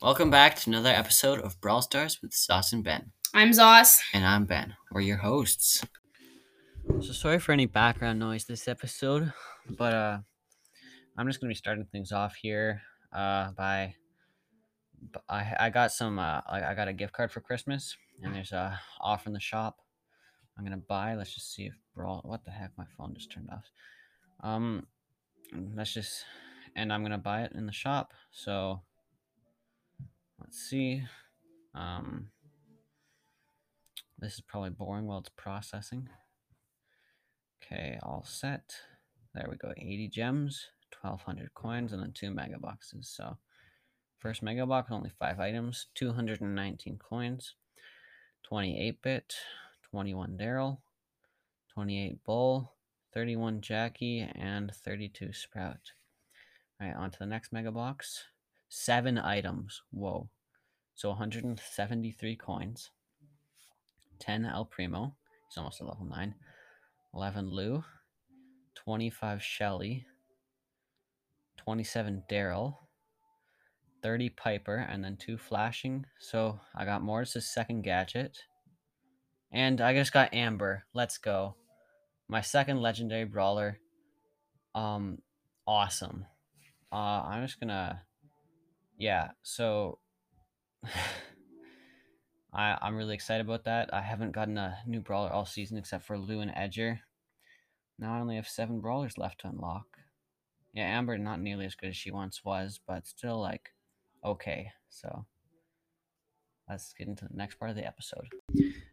Welcome back to another episode of Brawl Stars with Sauce and Ben. I'm Zos. And I'm Ben. We're your hosts. So sorry for any background noise this episode, but uh I'm just gonna be starting things off here uh by I I got some uh I, I got a gift card for Christmas and there's a offer in the shop. I'm gonna buy. Let's just see if Brawl what the heck my phone just turned off. Um let's just and I'm gonna buy it in the shop. So let's see. Um this is probably boring while it's processing. Okay, all set. There we go. 80 gems, 1200 coins, and then two mega boxes. So first mega box, only five items, 219 coins, 28 bit, 21 Darryl, 28 Bull, 31 Jacky, and 32 Sprout. All right, on to the next mega box. Seven items. Whoa. So 173 coins. 10 El Primo. He's almost at level 9. 11 Lou. 25 Shelly. 27 Darryl. 30 Piper. And then 2 Flashing. So I got Mortis's second gadget. And I just got Amber. Let's go. My second legendary brawler. Um, awesome. Uh, I'm just gonna. Yeah, so. I, I'm really excited about that. I haven't gotten a new brawler all season except for Lou and Edgar. Now I only have seven brawlers left to unlock. Yeah, Amber not nearly as good as she once was, but still like okay. So let's get into the next part of the episode.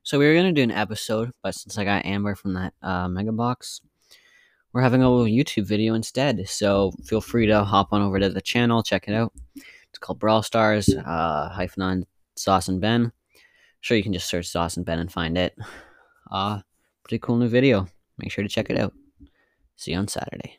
So we were gonna do an episode, but since I got Amber from that uh, mega box, we're having a little YouTube video instead. So feel free to hop on over to the channel, check it out. It's called Brawl Stars, uh, hyphen on Sauce and Ben sure you can just search Sauce and Ben and find it. Uh, pretty cool new video. Make sure to check it out. See you on Saturday.